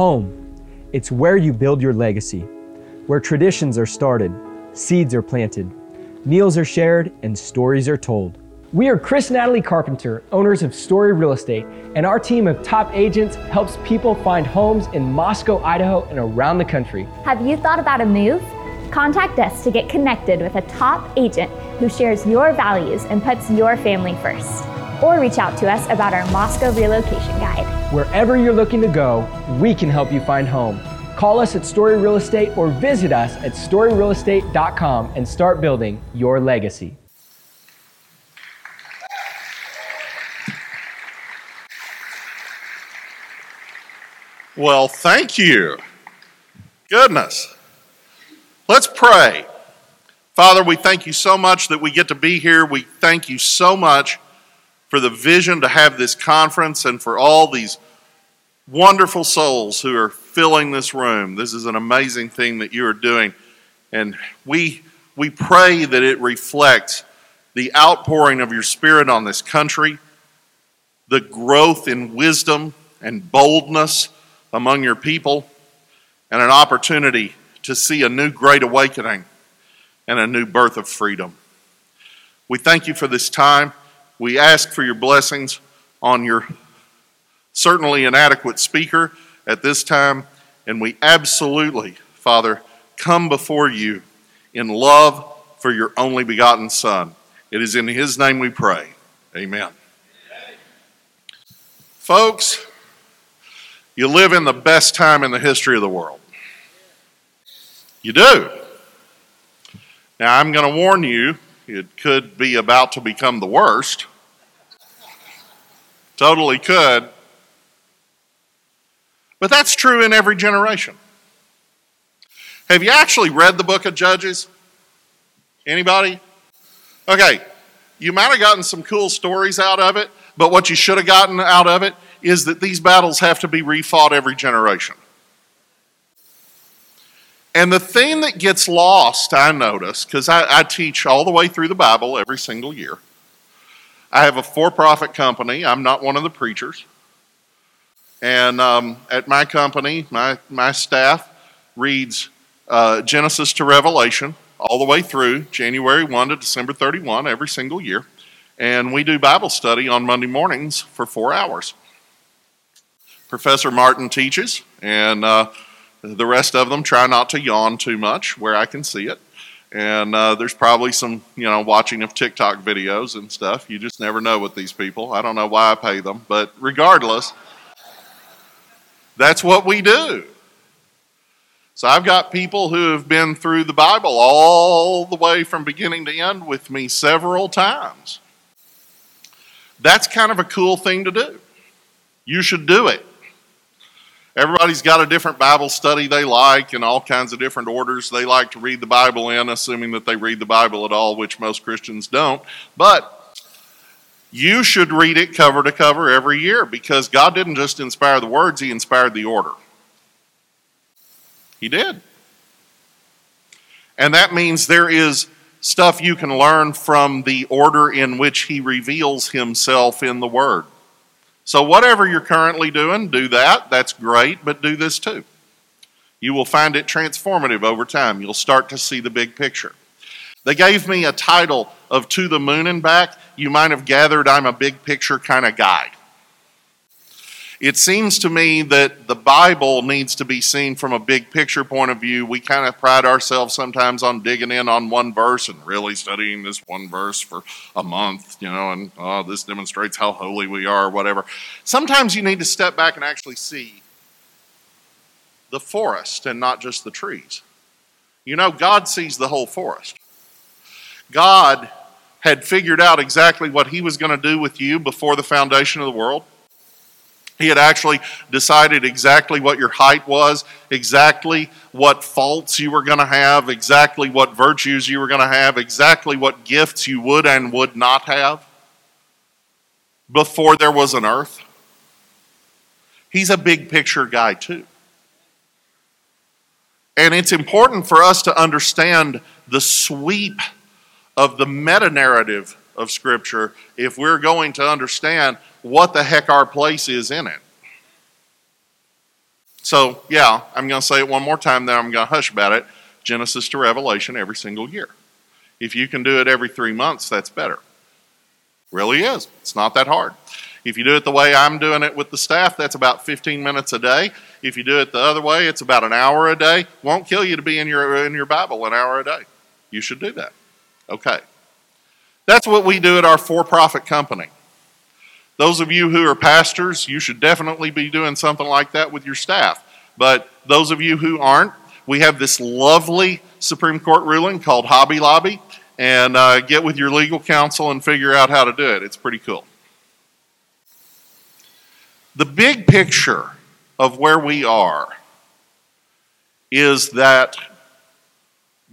Home. It's where you build your legacy, where traditions are started, seeds are planted, meals are shared, and stories are told. We are Chris and Natalie Carpenter, owners of Story Real Estate, and our team of top agents helps people find homes in Moscow, Idaho, and around the country. Have you thought about a move? Contact us to get connected with a top agent who shares your values and puts your family first. Or reach out to us about our Moscow relocation guide. Wherever you're looking to go, we can help you find home. Call us at Story Real Estate or visit us at storyrealestate.com and start building your legacy. Well, thank you. Goodness. Let's pray. Father, we thank you so much that we get to be here. We thank you so much for the vision to have this conference and for all these wonderful souls who are filling this room. This is an amazing thing that you are doing. And we, we pray that it reflects the outpouring of your Spirit on this country, the growth in wisdom and boldness among your people, and an opportunity to see a new great awakening and a new birth of freedom. We thank you for this time. We ask for your blessings on your certainly inadequate speaker at this time, and we absolutely, Father, come before you in love for your only begotten Son. It is in His name we pray. Amen. Folks, you live in the best time in the history of the world. You do. Now, I'm going to warn you, it could be about to become the worst. Totally could. But that's true in every generation. Have you actually read the book of Judges? Anybody? Okay, you might have gotten some cool stories out of it, but what you should have gotten out of it is that these battles have to be refought every generation. And the thing that gets lost, I notice, because I, I, teach all the way through the Bible every single year. I have a for profit company, I'm not one of the preachers. And um, at my company, my, my staff reads uh, Genesis to Revelation all the way through January 1 to December 31 every single year. And we do Bible study on Monday mornings for four hours. Professor Martin teaches, and uh, the rest of them try not to yawn too much where I can see it. And uh, there's probably some, you know, watching of TikTok videos and stuff. You just never know with these people. I don't know why I pay them, but regardless, that's what we do. So I've got people who have been through the Bible all the way from beginning to end with me several times. That's kind of a cool thing to do. You should do it. Everybody's got a different Bible study they like and all kinds of different orders they like to read the Bible in, assuming that they read the Bible at all, which most Christians don't. But you should read it cover to cover every year because God didn't just inspire the words, He inspired the order. He did. And that means there is stuff you can learn from the order in which He reveals Himself in the Word. So, whatever you're currently doing, do that. That's great, but do this too. You will find it transformative over time. You'll start to see the big picture. They gave me a title of To the Moon and Back. You might have gathered I'm a big picture kind of guy. It seems to me that the Bible needs to be seen from a big picture point of view. We kind of pride ourselves sometimes on digging in on one verse and really studying this one verse for a month, you know, and oh, this demonstrates how holy we are, or whatever. Sometimes you need to step back and actually see the forest and not just the trees. You know, God sees the whole forest. God had figured out exactly what He was going to do with you before the foundation of the world. He had actually decided exactly what your height was, exactly what faults you were going to have, exactly what virtues you were going to have, exactly what gifts you would and would not have before there was an earth. He's a big picture guy, too. And it's important for us to understand the sweep of the meta narrative of Scripture if we're going to understand what the heck our place is in it. So, yeah, I'm going to say it one more time, then I'm going to hush about it. Genesis to Revelation every single year. If you can do it every three months, that's better. Really is. It's not that hard. If you do it the way I'm doing it with the staff, that's about 15 minutes a day. If you do it the other way, it's about an hour a day. Won't kill you to be in your in your Bible an hour a day. You should do that. Okay. That's what we do at our for-profit company. Those of you who are pastors, you should definitely be doing something like that with your staff. But those of you who aren't, we have this lovely Supreme Court ruling called Hobby Lobby, and uh, get with your legal counsel and figure out how to do it. It's pretty cool. The big picture of where we are is that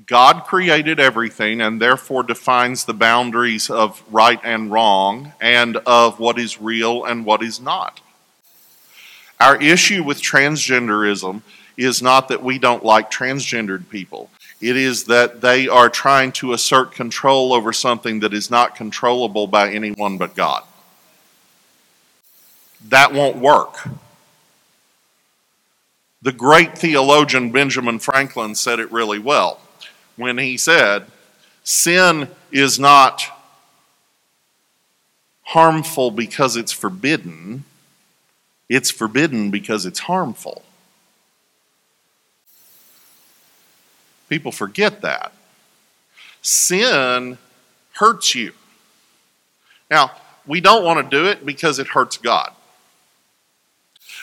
God created everything and therefore defines the boundaries of right and wrong and of what is real and what is not. Our issue with transgenderism is not that we don't like transgendered people. It is that they are trying to assert control over something that is not controllable by anyone but God. That won't work. The great theologian Benjamin Franklin said it really well when he said, Sin is not harmful because it's forbidden, it's forbidden because it's harmful. People forget that. Sin hurts you. Now, we don't want to do it because it hurts God.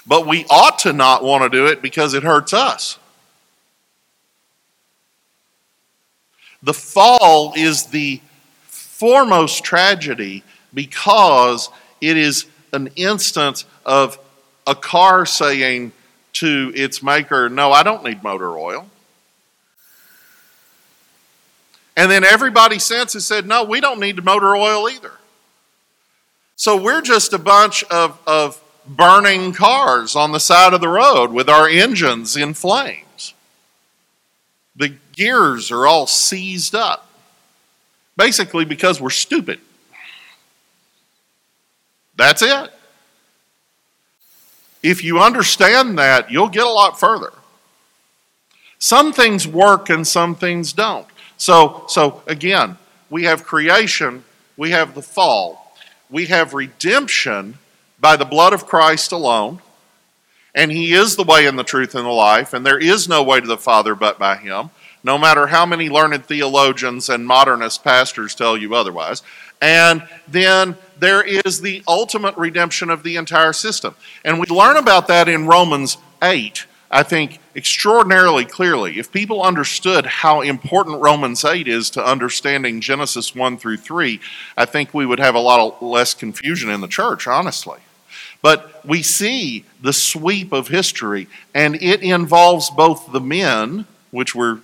But we ought to not want to do it because it hurts us. The fall is the foremost tragedy because it is an instance of a car saying to its maker, No, I don't need motor oil. And then everybody since has said, No, we don't need motor oil either. So we're just a bunch of, of burning cars on the side of the road with our engines in flames. The gears are all seized up, basically because we're stupid. That's it. If you understand that, you'll get a lot further. Some things work and some things don't. So, so again, we have creation, we have the fall, we have redemption by the blood of Christ alone, and He is the way and the truth and the life, and there is no way to the Father but by Him, no matter how many learned theologians and modernist pastors tell you otherwise. And then there is the ultimate redemption of the entire system. And we learn about that in Romans 8 I think, extraordinarily clearly. If people understood how important Romans 8 is to understanding Genesis 1 through 3, I think we would have a lot of less confusion in the church, honestly. But we see the sweep of history, and it involves both the men, which we're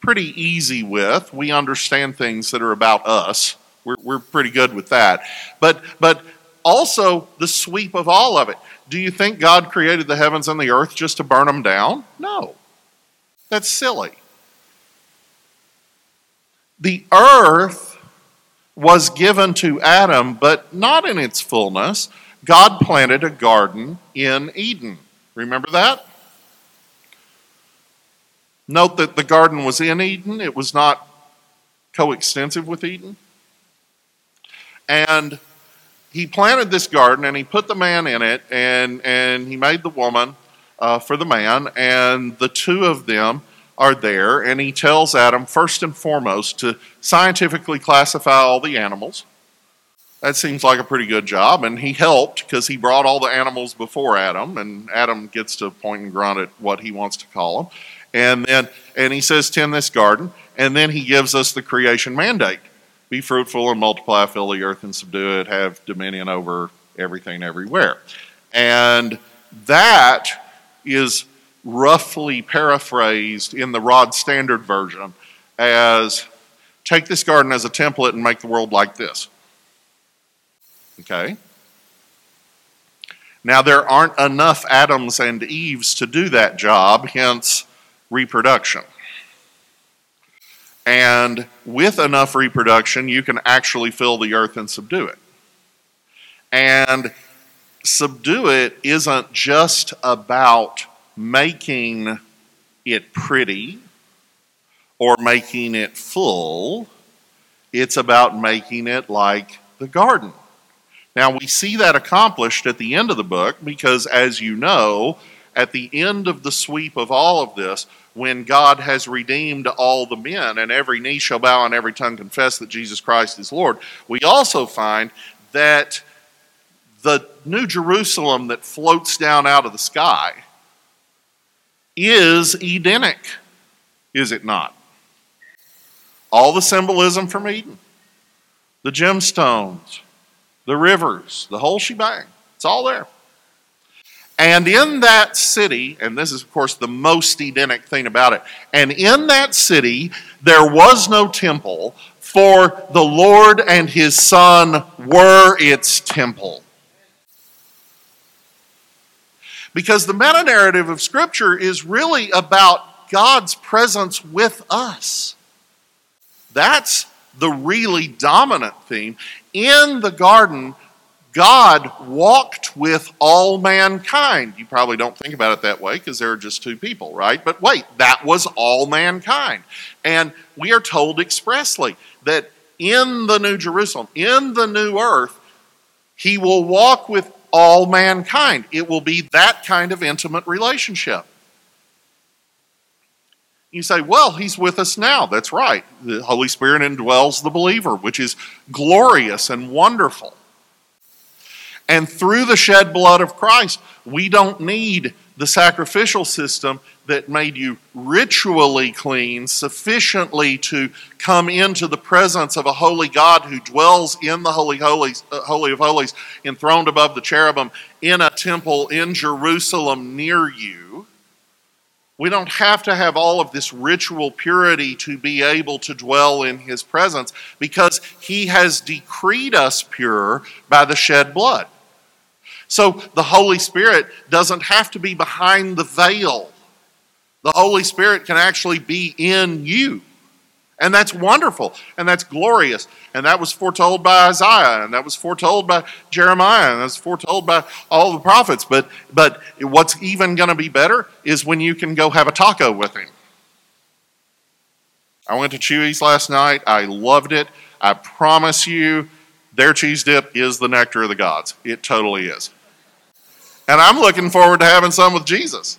pretty easy with. We understand things that are about us. We're, we're pretty good with that. But, but also the sweep of all of it. Do you think God created the heavens and the earth just to burn them down? No. That's silly. The earth was given to Adam, but not in its fullness. God planted a garden in Eden. Remember that? Note that the garden was in Eden, it was not coextensive with Eden. And he planted this garden and he put the man in it and, and he made the woman uh, for the man and the two of them are there and he tells adam first and foremost to scientifically classify all the animals that seems like a pretty good job and he helped because he brought all the animals before adam and adam gets to point and grunt at what he wants to call them and then and he says tend this garden and then he gives us the creation mandate be fruitful and multiply, fill the earth and subdue it, have dominion over everything everywhere. And that is roughly paraphrased in the Rod Standard Version as take this garden as a template and make the world like this. Okay? Now, there aren't enough Adams and Eves to do that job, hence reproduction. And with enough reproduction, you can actually fill the earth and subdue it. And subdue it isn't just about making it pretty or making it full. It's about making it like the garden. Now, we see that accomplished at the end of the book because, as you know, at the end of the sweep of all of this, when God has redeemed all the men and every knee shall bow and every tongue confess that Jesus Christ is Lord, we also find that the New Jerusalem that floats down out of the sky is Edenic, is it not? All the symbolism from Eden, the gemstones, the rivers, the whole shebang, it's all there. And in that city, and this is, of course, the most Edenic thing about it, and in that city there was no temple, for the Lord and his Son were its temple. Because the meta narrative of Scripture is really about God's presence with us. That's the really dominant theme. In the garden, God walked with all mankind. You probably don't think about it that way because there are just two people, right? But wait, that was all mankind. And we are told expressly that in the New Jerusalem, in the new earth, he will walk with all mankind. It will be that kind of intimate relationship. You say, well, he's with us now. That's right. The Holy Spirit indwells the believer, which is glorious and wonderful. And through the shed blood of Christ, we don't need the sacrificial system that made you ritually clean sufficiently to come into the presence of a holy God who dwells in the holy holies, uh, holy of holies, enthroned above the cherubim in a temple in Jerusalem near you. We don't have to have all of this ritual purity to be able to dwell in his presence because he has decreed us pure by the shed blood. So the Holy Spirit doesn't have to be behind the veil. The Holy Spirit can actually be in you. And that's wonderful and that's glorious. And that was foretold by Isaiah and that was foretold by Jeremiah and that's foretold by all the prophets. But but what's even going to be better is when you can go have a taco with him. I went to Chuy's last night. I loved it. I promise you, their cheese dip is the nectar of the gods. It totally is. And I'm looking forward to having some with Jesus.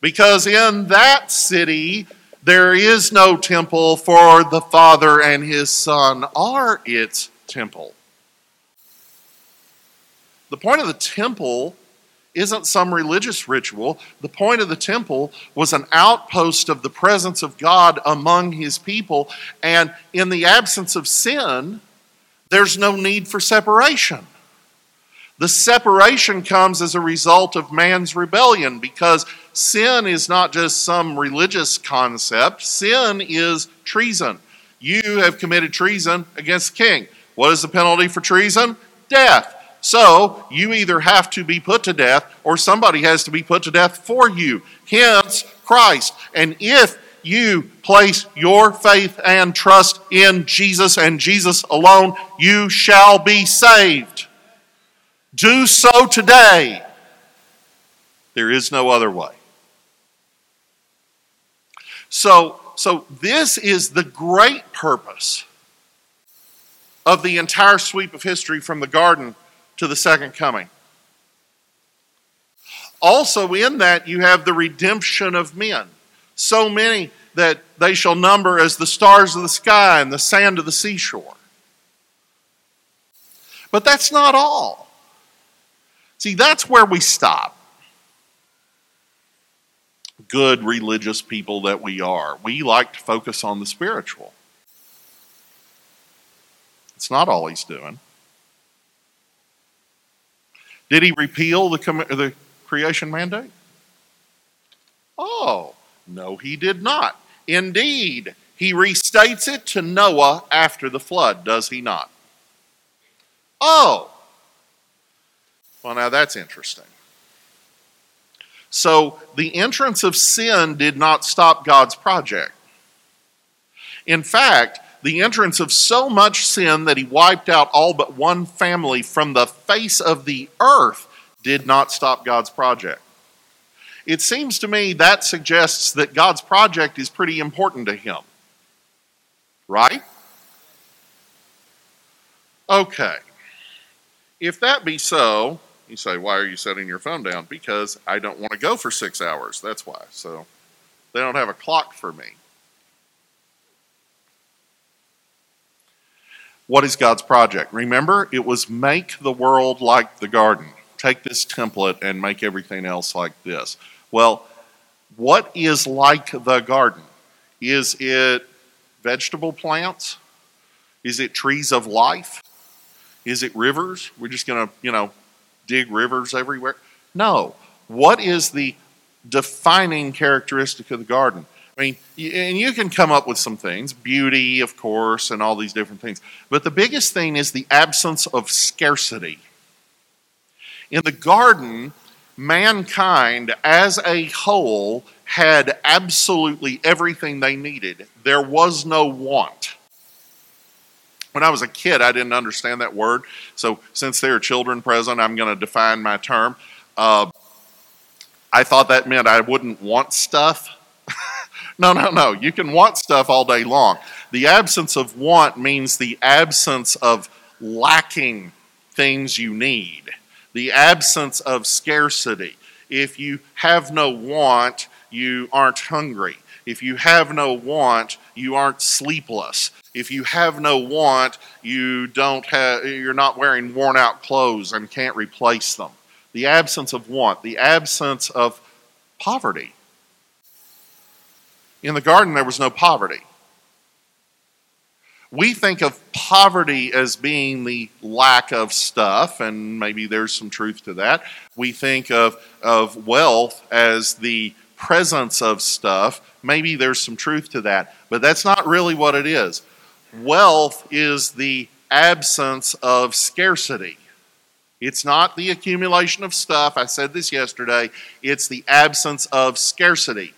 Because in that city, there is no temple for the Father and his Son are its temple. The point of the temple isn't some religious ritual. The point of the temple was an outpost of the presence of God among his people. And in the absence of sin, there's no need for separation. The separation comes as a result of man's rebellion because sin is not just some religious concept, sin is treason. You have committed treason against the king. What is the penalty for treason? Death. So you either have to be put to death or somebody has to be put to death for you. Hence, Christ. And if you place your faith and trust in Jesus and Jesus alone, you shall be saved. Do so today. There is no other way. So, so this is the great purpose of the entire sweep of history from the garden to the second coming. Also, in that, you have the redemption of men. So many that they shall number as the stars of the sky and the sand of the seashore. But that's not all. See, that's where we stop. Good religious people that we are. We like to focus on the spiritual. It's not all he's doing. Did he repeal the, the creation mandate? Oh, no, he did not. Indeed, he restates it to Noah after the flood, does he not? Oh, well, now that's interesting. So the entrance of sin did not stop God's project. In fact, the entrance of so much sin that he wiped out all but one family from the face of the earth did not stop God's project. It seems to me that suggests that God's project is pretty important to him. Right? Okay. If that be so, you say, why are you setting your phone down? Because I don't want to go for six hours. That's why. So they don't have a clock for me. What is God's project? Remember, it was make the world like the garden. Take this template and make everything else like this. Well, what is like the garden? Is it vegetable plants? Is it trees of life? Is it rivers? We're just going to, you know, dig rivers everywhere? No. What is the defining characteristic of the garden? I mean, and you can come up with some things, beauty, of course, and all these different things. But the biggest thing is the absence of scarcity. In the garden, mankind as a whole had absolutely everything they needed. There was no want. When I was a kid, I didn't understand that word. So, since there are children present, I'm going to define my term. Uh, I thought that meant I wouldn't want stuff. no, no, no. You can want stuff all day long. The absence of want means the absence of lacking things you need the absence of scarcity. If you have no want, you aren't hungry. If you have no want, you aren't sleepless. If you have no want, you don't have you're not wearing worn out clothes and can't replace them. The absence of want, the absence of poverty. In the garden there was no poverty we think of poverty as being the lack of stuff, and maybe there's some truth to that. We think of, of wealth as the presence of stuff. Maybe there's some truth to that, but that's not really what it is. Wealth is the absence of scarcity. It's not the accumulation of stuff. I said this yesterday. It's the absence of scarcity.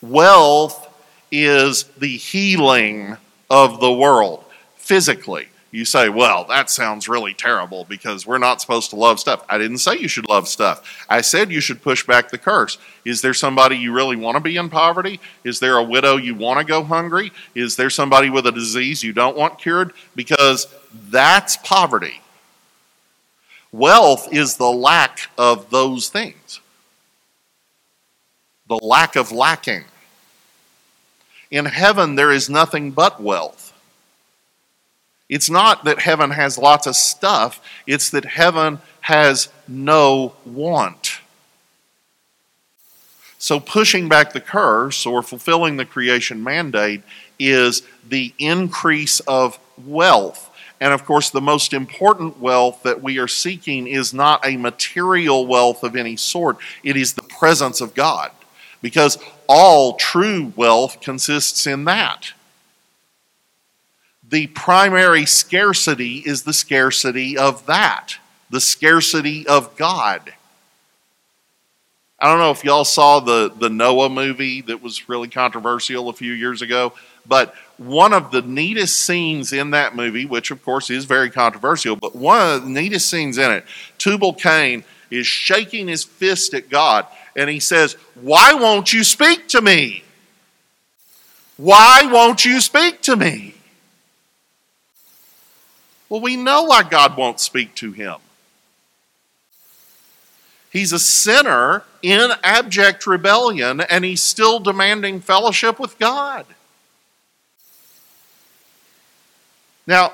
Wealth is the healing of the world physically. You say, well, that sounds really terrible because we're not supposed to love stuff. I didn't say you should love stuff. I said you should push back the curse. Is there somebody you really want to be in poverty? Is there a widow you want to go hungry? Is there somebody with a disease you don't want cured? Because that's poverty. Wealth is the lack of those things, the lack of lacking. In heaven, there is nothing but wealth. It's not that heaven has lots of stuff, it's that heaven has no want. So, pushing back the curse or fulfilling the creation mandate is the increase of wealth. And of course, the most important wealth that we are seeking is not a material wealth of any sort, it is the presence of God because all true wealth consists in that. The primary scarcity is the scarcity of that, the scarcity of God. I don't know if y'all saw the, the Noah movie that was really controversial a few years ago, but one of the neatest scenes in that movie, which of course is very controversial, but one of the neatest scenes in it, Tubal Cain is shaking his fist at God and he says, Why won't you speak to me? Why won't you speak to me? Well, we know why God won't speak to him. He's a sinner in abject rebellion, and he's still demanding fellowship with God. Now,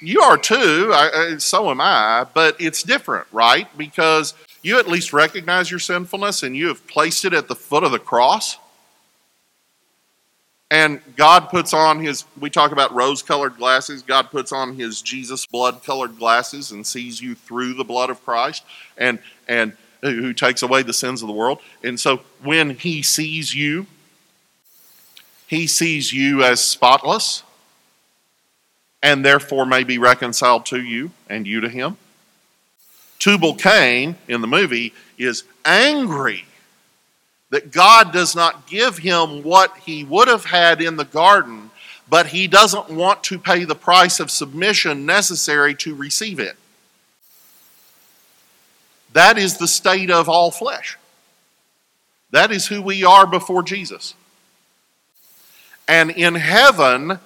you are too, I, so am I, but it's different, right? Because you at least recognize your sinfulness and you have placed it at the foot of the cross. And God puts on his, we talk about rose colored glasses. God puts on his Jesus blood colored glasses and sees you through the blood of Christ and, and who takes away the sins of the world. And so when he sees you, he sees you as spotless and therefore may be reconciled to you and you to him. Tubal Cain in the movie is angry that God does not give him what he would have had in the garden, but he doesn't want to pay the price of submission necessary to receive it. That is the state of all flesh. That is who we are before Jesus. And in heaven,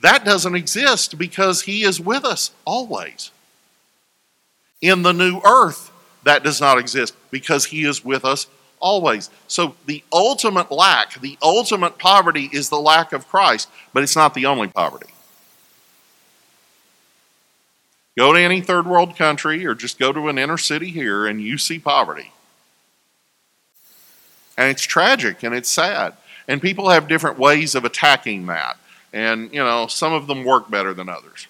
that doesn't exist because He is with us always. In the new earth, that does not exist because He is with us always. So the ultimate lack, the ultimate poverty is the lack of Christ, but it's not the only poverty. Go to any third world country or just go to an inner city here and you see poverty. And it's tragic and it's sad. And people have different ways of attacking that. And, you know, some of them work better than others.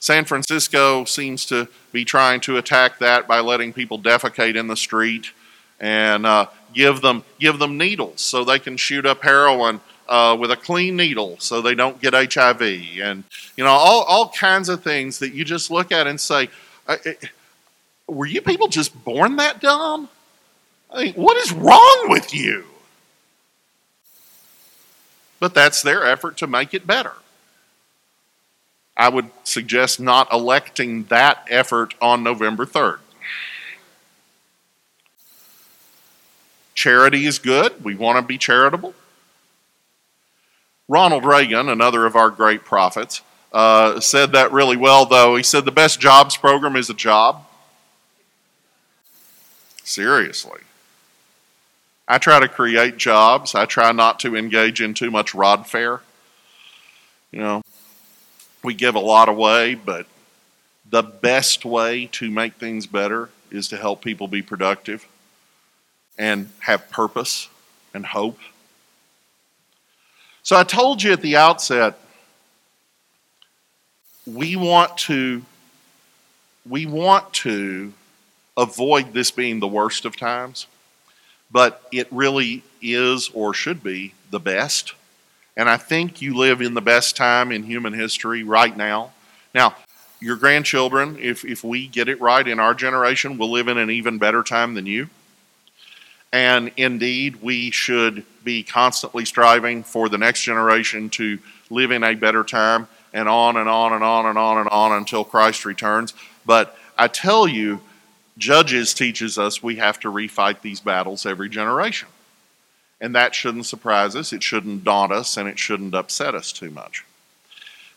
San Francisco seems to be trying to attack that by letting people defecate in the street and uh, give them give them needles so they can shoot up heroin uh, with a clean needle so they don't get HIV and you know all all kinds of things that you just look at and say, were you people just born that dumb? I mean, what is wrong with you? But that's their effort to make it better. I would suggest not electing that effort on November 3rd. Charity is good. We want to be charitable. Ronald Reagan, another of our great prophets, uh, said that really well, though. He said the best jobs program is a job. Seriously. I try to create jobs. I try not to engage in too much rod fare. You know, we give a lot away, but the best way to make things better is to help people be productive and have purpose and hope. So I told you at the outset, we want to we want to avoid this being the worst of times but it really is or should be the best. And I think you live in the best time in human history right now. Now, your grandchildren, if, if we get it right in our generation, will live in an even better time than you. And indeed, we should be constantly striving for the next generation to live in a better time and on and on and on and on and on until Christ returns. But I tell you, Judges teaches us we have to refight these battles every generation. And that shouldn't surprise us, it shouldn't daunt us, and it shouldn't upset us too much.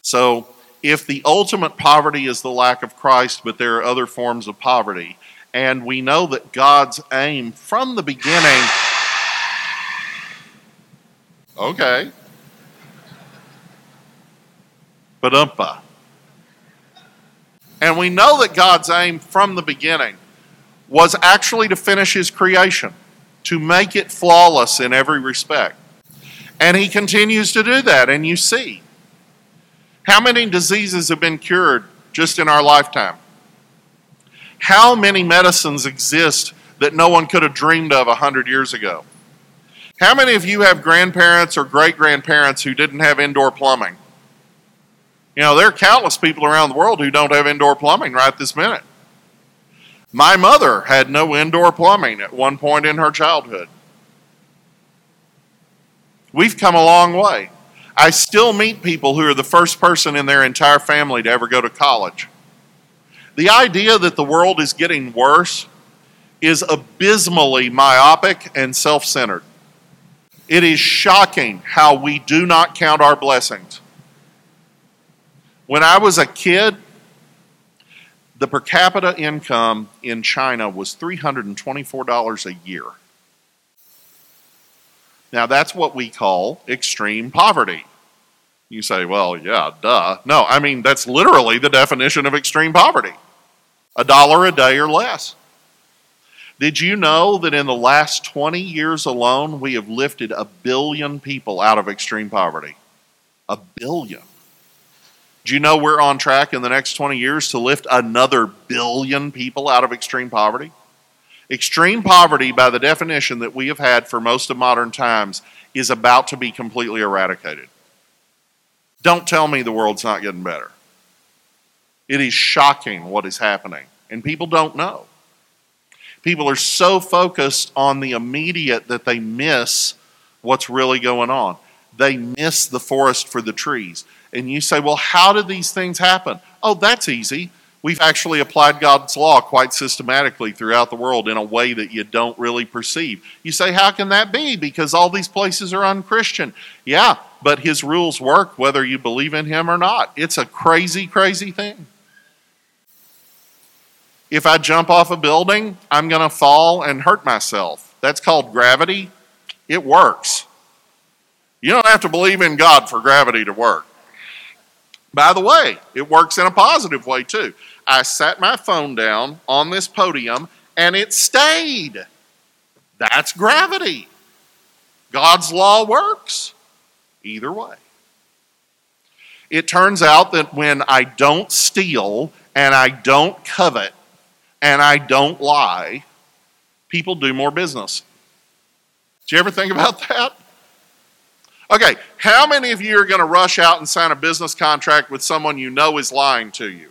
So, if the ultimate poverty is the lack of Christ, but there are other forms of poverty, and we know that God's aim from the beginning. Okay. But. And we know that God's aim from the beginning was actually to finish his creation, to make it flawless in every respect. And he continues to do that, and you see. How many diseases have been cured just in our lifetime? How many medicines exist that no one could have dreamed of 100 years ago? How many of you have grandparents or great grandparents who didn't have indoor plumbing? You know, there are countless people around the world who don't have indoor plumbing right this minute. My mother had no indoor plumbing at one point in her childhood. We've come a long way. I still meet people who are the first person in their entire family to ever go to college. The idea that the world is getting worse is abysmally myopic and self centered. It is shocking how we do not count our blessings. When I was a kid, the per capita income in China was $324 a year. Now, that's what we call extreme poverty. You say, well, yeah, duh. No, I mean, that's literally the definition of extreme poverty a dollar a day or less. Did you know that in the last 20 years alone, we have lifted a billion people out of extreme poverty? A billion. Do you know we're on track in the next 20 years to lift another billion people out of extreme poverty? Extreme poverty, by the definition that we have had for most of modern times, is about to be completely eradicated. Don't tell me the world's not getting better. It is shocking what is happening, and people don't know. People are so focused on the immediate that they miss what's really going on. They miss the forest for the trees. And you say, well, how did these things happen? Oh, that's easy. We've actually applied God's law quite systematically throughout the world in a way that you don't really perceive. You say, How can that be? Because all these places are unchristian. Yeah, but His rules work whether you believe in Him or not. It's a crazy, crazy thing. If I jump off a building, I'm going to fall and hurt myself. That's called gravity. It works. You don't have to believe in God for gravity to work. By the way, it works in a positive way too. I sat my phone down on this podium and it stayed. That's gravity. God's law works either way. It turns out that when I don't steal and I don't covet and I don't lie, people do more business. Did you ever think about that? Okay, how many of you are going to rush out and sign a business contract with someone you know is lying to you?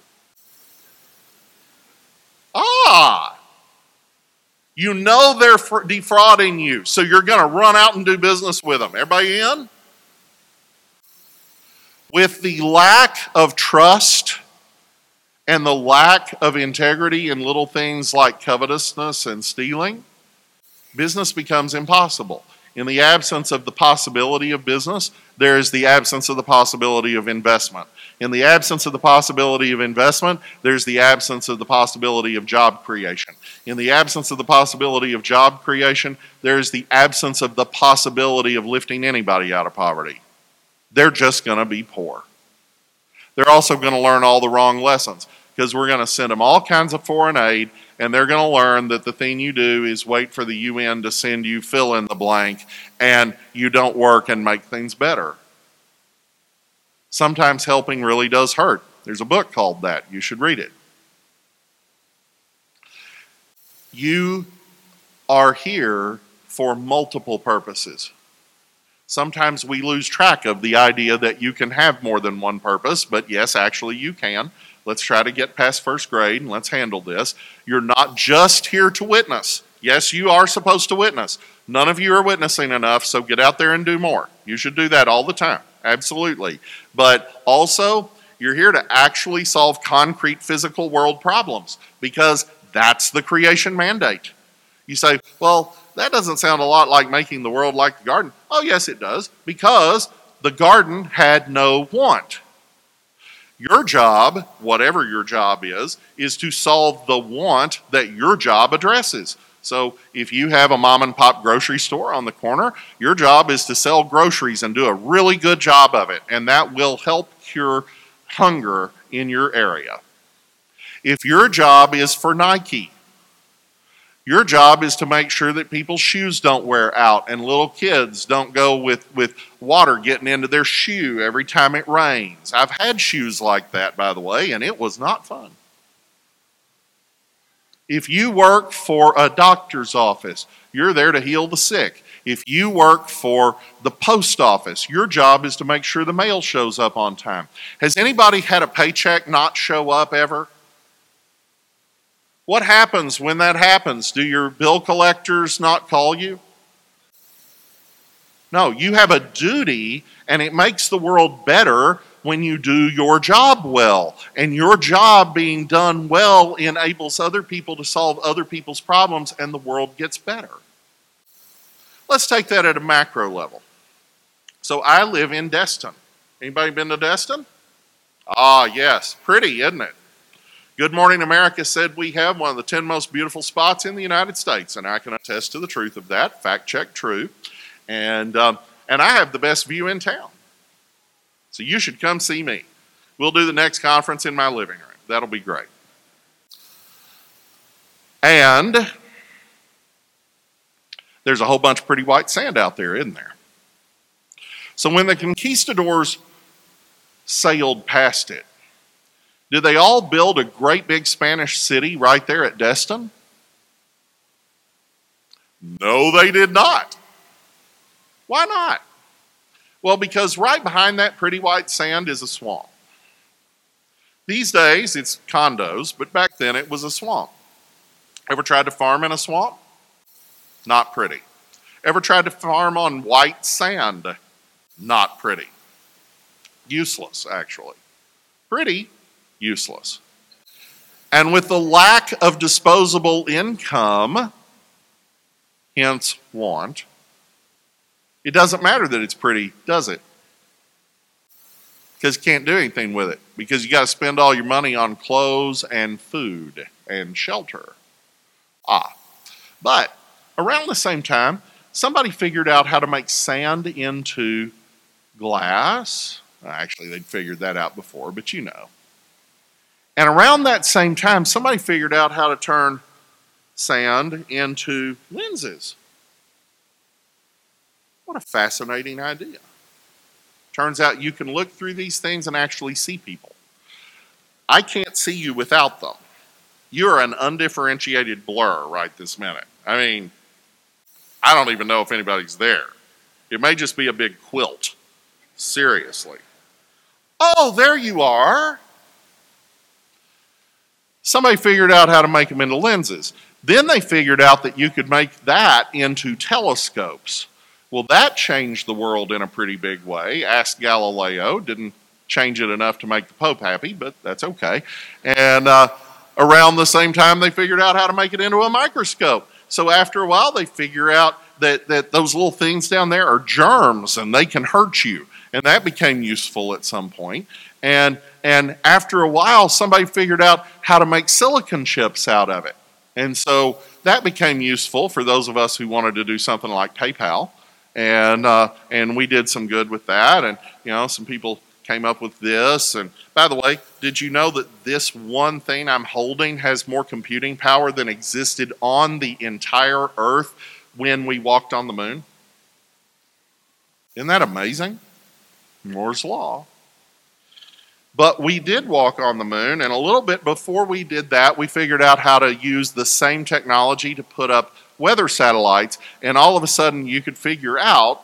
Ah, you know they're defrauding you, so you're going to run out and do business with them. Everybody in? With the lack of trust and the lack of integrity in little things like covetousness and stealing, business becomes impossible. In the absence of the possibility of business, there is the absence of the possibility of investment. In the absence of the possibility of investment, there's the absence of the possibility of job creation. In the absence of the possibility of job creation, there's the absence of the possibility of lifting anybody out of poverty. They're just going to be poor. They're also going to learn all the wrong lessons because we're going to send them all kinds of foreign aid and they're going to learn that the thing you do is wait for the UN to send you fill in the blank and you don't work and make things better. Sometimes helping really does hurt. There's a book called that. You should read it. You are here for multiple purposes. Sometimes we lose track of the idea that you can have more than one purpose, but yes, actually, you can. Let's try to get past first grade and let's handle this. You're not just here to witness. Yes, you are supposed to witness. None of you are witnessing enough, so get out there and do more. You should do that all the time. Absolutely. But also, you're here to actually solve concrete physical world problems because that's the creation mandate. You say, well, that doesn't sound a lot like making the world like the garden. Oh, yes, it does, because the garden had no want. Your job, whatever your job is, is to solve the want that your job addresses. So if you have a mom and pop grocery store on the corner, your job is to sell groceries and do a really good job of it, and that will help cure hunger in your area. If your job is for Nike, your job is to make sure that people's shoes don't wear out and little kids don't go with, with water getting into their shoe every time it rains. I've had shoes like that, by the way, and it was not fun. If you work for a doctor's office, you're there to heal the sick. If you work for the post office, your job is to make sure the mail shows up on time. Has anybody had a paycheck not show up ever? What happens when that happens? Do your bill collectors not call you? No, you have a duty, and it makes the world better when you do your job well. And your job being done well enables other people to solve other people's problems, and the world gets better. Let's take that at a macro level. So I live in Destin. Anybody been to Destin? Ah, yes. Pretty, isn't it? Good Morning America said we have one of the 10 most beautiful spots in the United States, and I can attest to the truth of that. Fact check true. And, um, and I have the best view in town. So you should come see me. We'll do the next conference in my living room. That'll be great. And there's a whole bunch of pretty white sand out there, isn't there? So when the conquistadors sailed past it, did they all build a great big Spanish city right there at Destin? No, they did not. Why not? Well, because right behind that pretty white sand is a swamp. These days it's condos, but back then it was a swamp. Ever tried to farm in a swamp? Not pretty. Ever tried to farm on white sand? Not pretty. Useless, actually. Pretty, useless. And with the lack of disposable income, hence want, it doesn't matter that it's pretty, does it? Because you can't do anything with it. Because you got to spend all your money on clothes and food and shelter. Ah. But around the same time, somebody figured out how to make sand into glass. Actually, they'd figured that out before, but you know. And around that same time, somebody figured out how to turn sand into lenses. What a fascinating idea. Turns out you can look through these things and actually see people. I can't see you without them. You're an undifferentiated blur right this minute. I mean, I don't even know if anybody's there. It may just be a big quilt. Seriously. Oh, there you are. Somebody figured out how to make them into lenses. Then they figured out that you could make that into telescopes. Well, that changed the world in a pretty big way. Ask Galileo. Didn't change it enough to make the Pope happy, but that's okay. And uh, around the same time, they figured out how to make it into a microscope. So after a while, they figure out that, that those little things down there are germs and they can hurt you. And that became useful at some point. And, and after a while, somebody figured out how to make silicon chips out of it. And so that became useful for those of us who wanted to do something like PayPal. And, uh, and we did some good with that. And, you know, some people came up with this. And by the way, did you know that this one thing I'm holding has more computing power than existed on the entire Earth when we walked on the moon? Isn't that amazing? Moore's Law. But we did walk on the moon, and a little bit before we did that, we figured out how to use the same technology to put up weather satellites, and all of a sudden you could figure out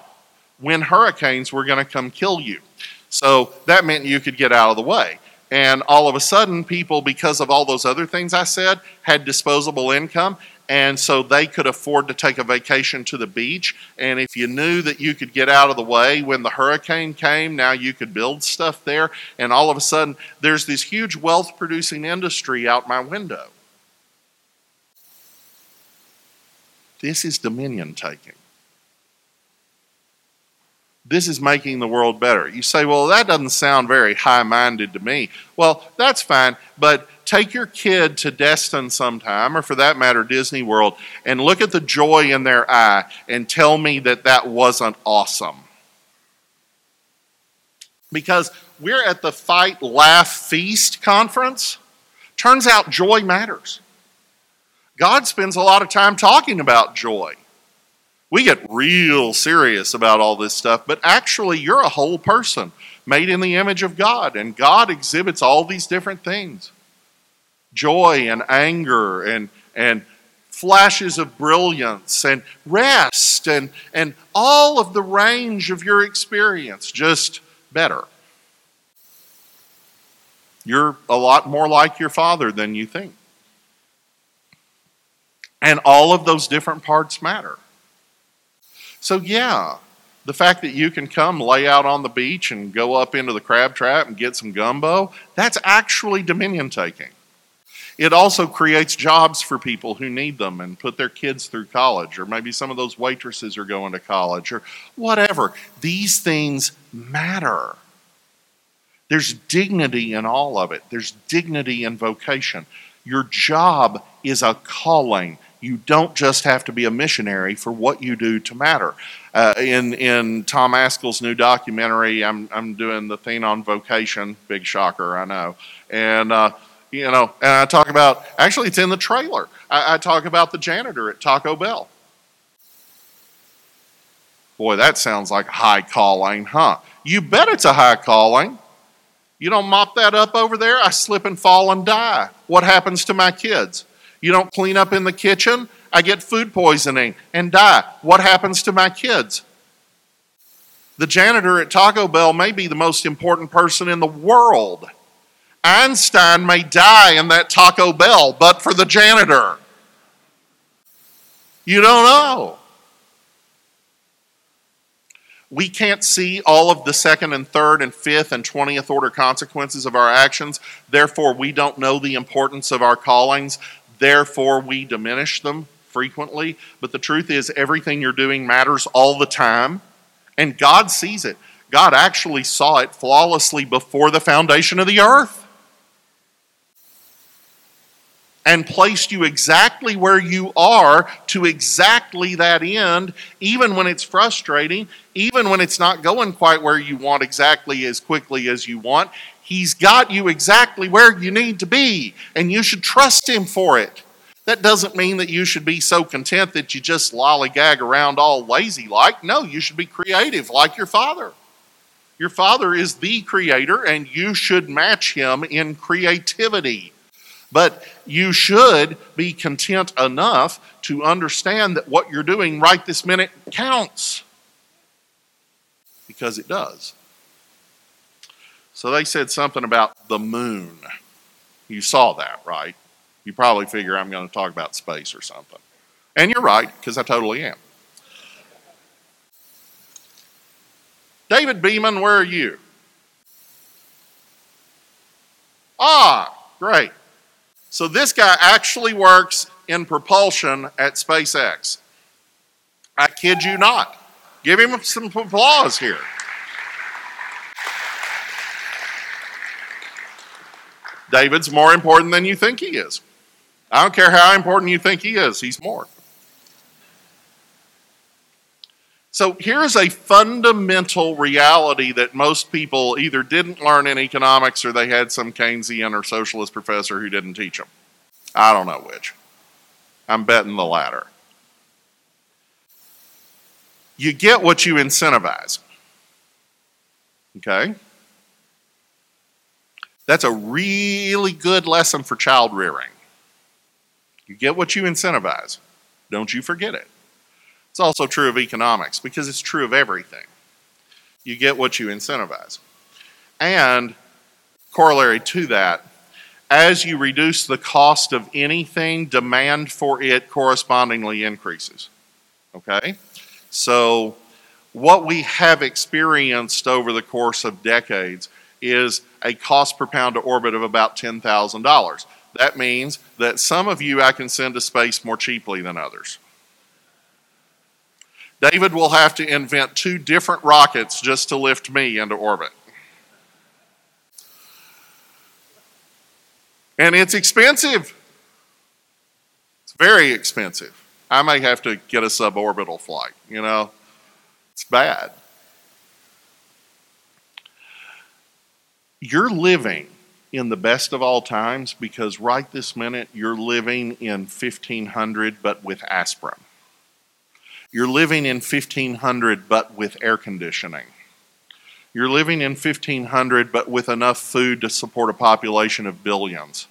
when hurricanes were going to come kill you. So that meant you could get out of the way. And all of a sudden, people, because of all those other things I said, had disposable income. And so they could afford to take a vacation to the beach. And if you knew that you could get out of the way when the hurricane came, now you could build stuff there. And all of a sudden, there's this huge wealth producing industry out my window. This is dominion taking. This is making the world better. You say, well, that doesn't sound very high minded to me. Well, that's fine, but take your kid to Destin sometime, or for that matter, Disney World, and look at the joy in their eye and tell me that that wasn't awesome. Because we're at the Fight, Laugh, Feast conference. Turns out joy matters. God spends a lot of time talking about joy. We get real serious about all this stuff, but actually, you're a whole person made in the image of God, and God exhibits all these different things joy and anger and, and flashes of brilliance and rest and, and all of the range of your experience, just better. You're a lot more like your father than you think. And all of those different parts matter. So, yeah, the fact that you can come lay out on the beach and go up into the crab trap and get some gumbo, that's actually dominion taking. It also creates jobs for people who need them and put their kids through college, or maybe some of those waitresses are going to college, or whatever. These things matter. There's dignity in all of it, there's dignity in vocation. Your job is a calling. You don't just have to be a missionary for what you do to matter. Uh, in in Tom Ascol's new documentary, I'm I'm doing the thing on vocation. Big shocker, I know. And uh, you know, and I talk about actually it's in the trailer. I, I talk about the janitor at Taco Bell. Boy, that sounds like high calling, huh? You bet it's a high calling. You don't mop that up over there, I slip and fall and die. What happens to my kids? You don't clean up in the kitchen, I get food poisoning and die. What happens to my kids? The janitor at Taco Bell may be the most important person in the world. Einstein may die in that Taco Bell, but for the janitor. You don't know. We can't see all of the second and third and fifth and twentieth order consequences of our actions. Therefore, we don't know the importance of our callings. Therefore, we diminish them frequently. But the truth is, everything you're doing matters all the time, and God sees it. God actually saw it flawlessly before the foundation of the earth and placed you exactly where you are to exactly that end, even when it's frustrating, even when it's not going quite where you want exactly as quickly as you want. He's got you exactly where you need to be, and you should trust Him for it. That doesn't mean that you should be so content that you just lollygag around all lazy like. No, you should be creative like your Father. Your Father is the Creator, and you should match Him in creativity. But you should be content enough to understand that what you're doing right this minute counts. Because it does. So they said something about the moon. You saw that, right? You probably figure I'm going to talk about space or something. And you're right, because I totally am. David Beeman, where are you? Ah, great. So this guy actually works in propulsion at SpaceX. I kid you not. Give him some applause here. David's more important than you think he is. I don't care how important you think he is, he's more. So here's a fundamental reality that most people either didn't learn in economics or they had some Keynesian or socialist professor who didn't teach them. I don't know which. I'm betting the latter. You get what you incentivize. Okay? That's a really good lesson for child rearing. You get what you incentivize. Don't you forget it. It's also true of economics because it's true of everything. You get what you incentivize. And corollary to that, as you reduce the cost of anything, demand for it correspondingly increases. Okay? So, what we have experienced over the course of decades is a cost per pound to orbit of about $10,000. That means that some of you I can send to space more cheaply than others. David will have to invent two different rockets just to lift me into orbit. And it's expensive. It's very expensive. I may have to get a suborbital flight, you know. It's bad. You're living in the best of all times because right this minute you're living in 1500 but with aspirin. You're living in 1500 but with air conditioning. You're living in 1500 but with enough food to support a population of billions.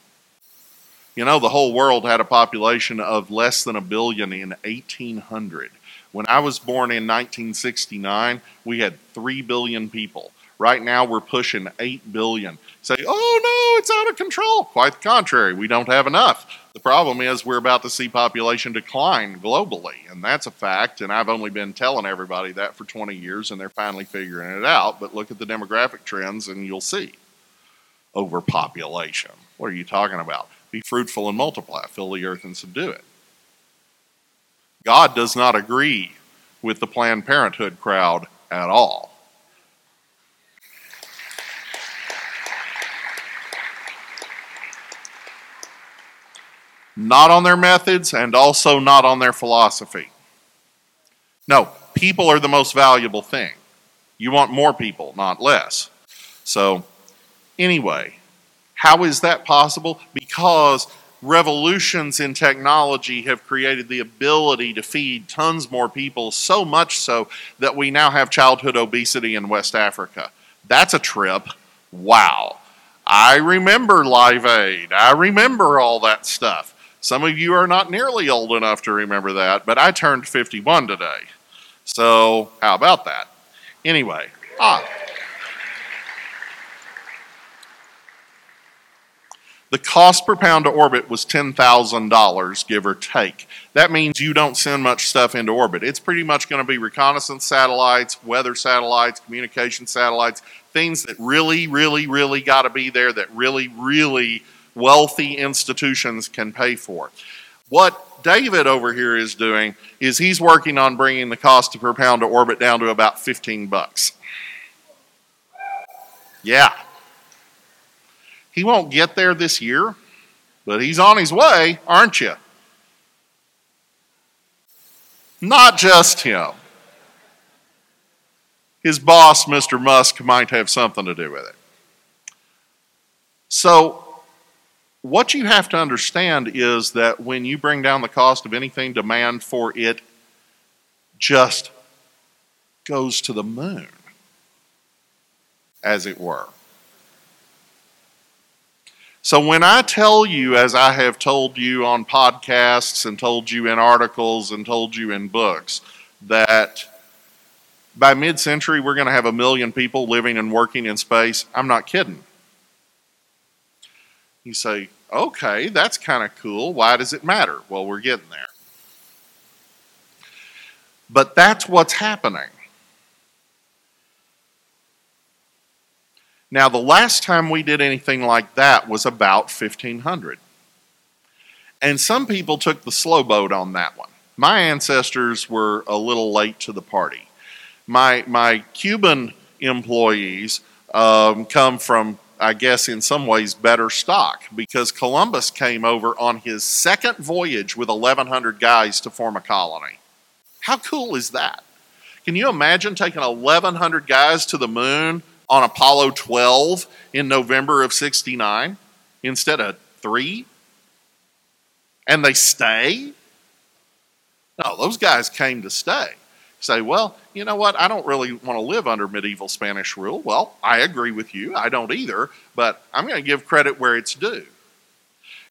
You know, the whole world had a population of less than a billion in 1800. When I was born in 1969, we had 3 billion people. Right now, we're pushing 8 billion. Say, oh no, it's out of control. Quite the contrary, we don't have enough. The problem is we're about to see population decline globally, and that's a fact. And I've only been telling everybody that for 20 years, and they're finally figuring it out. But look at the demographic trends, and you'll see overpopulation. What are you talking about? Be fruitful and multiply, fill the earth and subdue it. God does not agree with the Planned Parenthood crowd at all. Not on their methods, and also not on their philosophy. No, people are the most valuable thing. You want more people, not less. So, anyway, how is that possible? Because revolutions in technology have created the ability to feed tons more people, so much so that we now have childhood obesity in West Africa. That's a trip. Wow. I remember Live Aid. I remember all that stuff. Some of you are not nearly old enough to remember that, but I turned 51 today. So, how about that? Anyway, ah. The cost per pound to orbit was $10,000, give or take. That means you don't send much stuff into orbit. It's pretty much going to be reconnaissance satellites, weather satellites, communication satellites, things that really, really, really got to be there that really, really wealthy institutions can pay for. What David over here is doing is he's working on bringing the cost per pound to orbit down to about 15 bucks. Yeah. He won't get there this year, but he's on his way, aren't you? Not just him. His boss, Mr. Musk, might have something to do with it. So, what you have to understand is that when you bring down the cost of anything, demand for it just goes to the moon, as it were. So when I tell you, as I have told you on podcasts and told you in articles and told you in books, that by mid century we're going to have a million people living and working in space, I'm not kidding. You say, okay, that's kind of cool. Why does it matter? Well, we're getting there. But that's what's happening. Now, the last time we did anything like that was about 1500. And some people took the slow boat on that one. My ancestors were a little late to the party. My, my Cuban employees um, come from, I guess, in some ways better stock because Columbus came over on his second voyage with 1,100 guys to form a colony. How cool is that? Can you imagine taking 1,100 guys to the moon on Apollo 12 in November of 69 instead of three? And they stay? No, those guys came to stay. Say, well, you know what? I don't really want to live under medieval Spanish rule. Well, I agree with you. I don't either, but I'm going to give credit where it's due.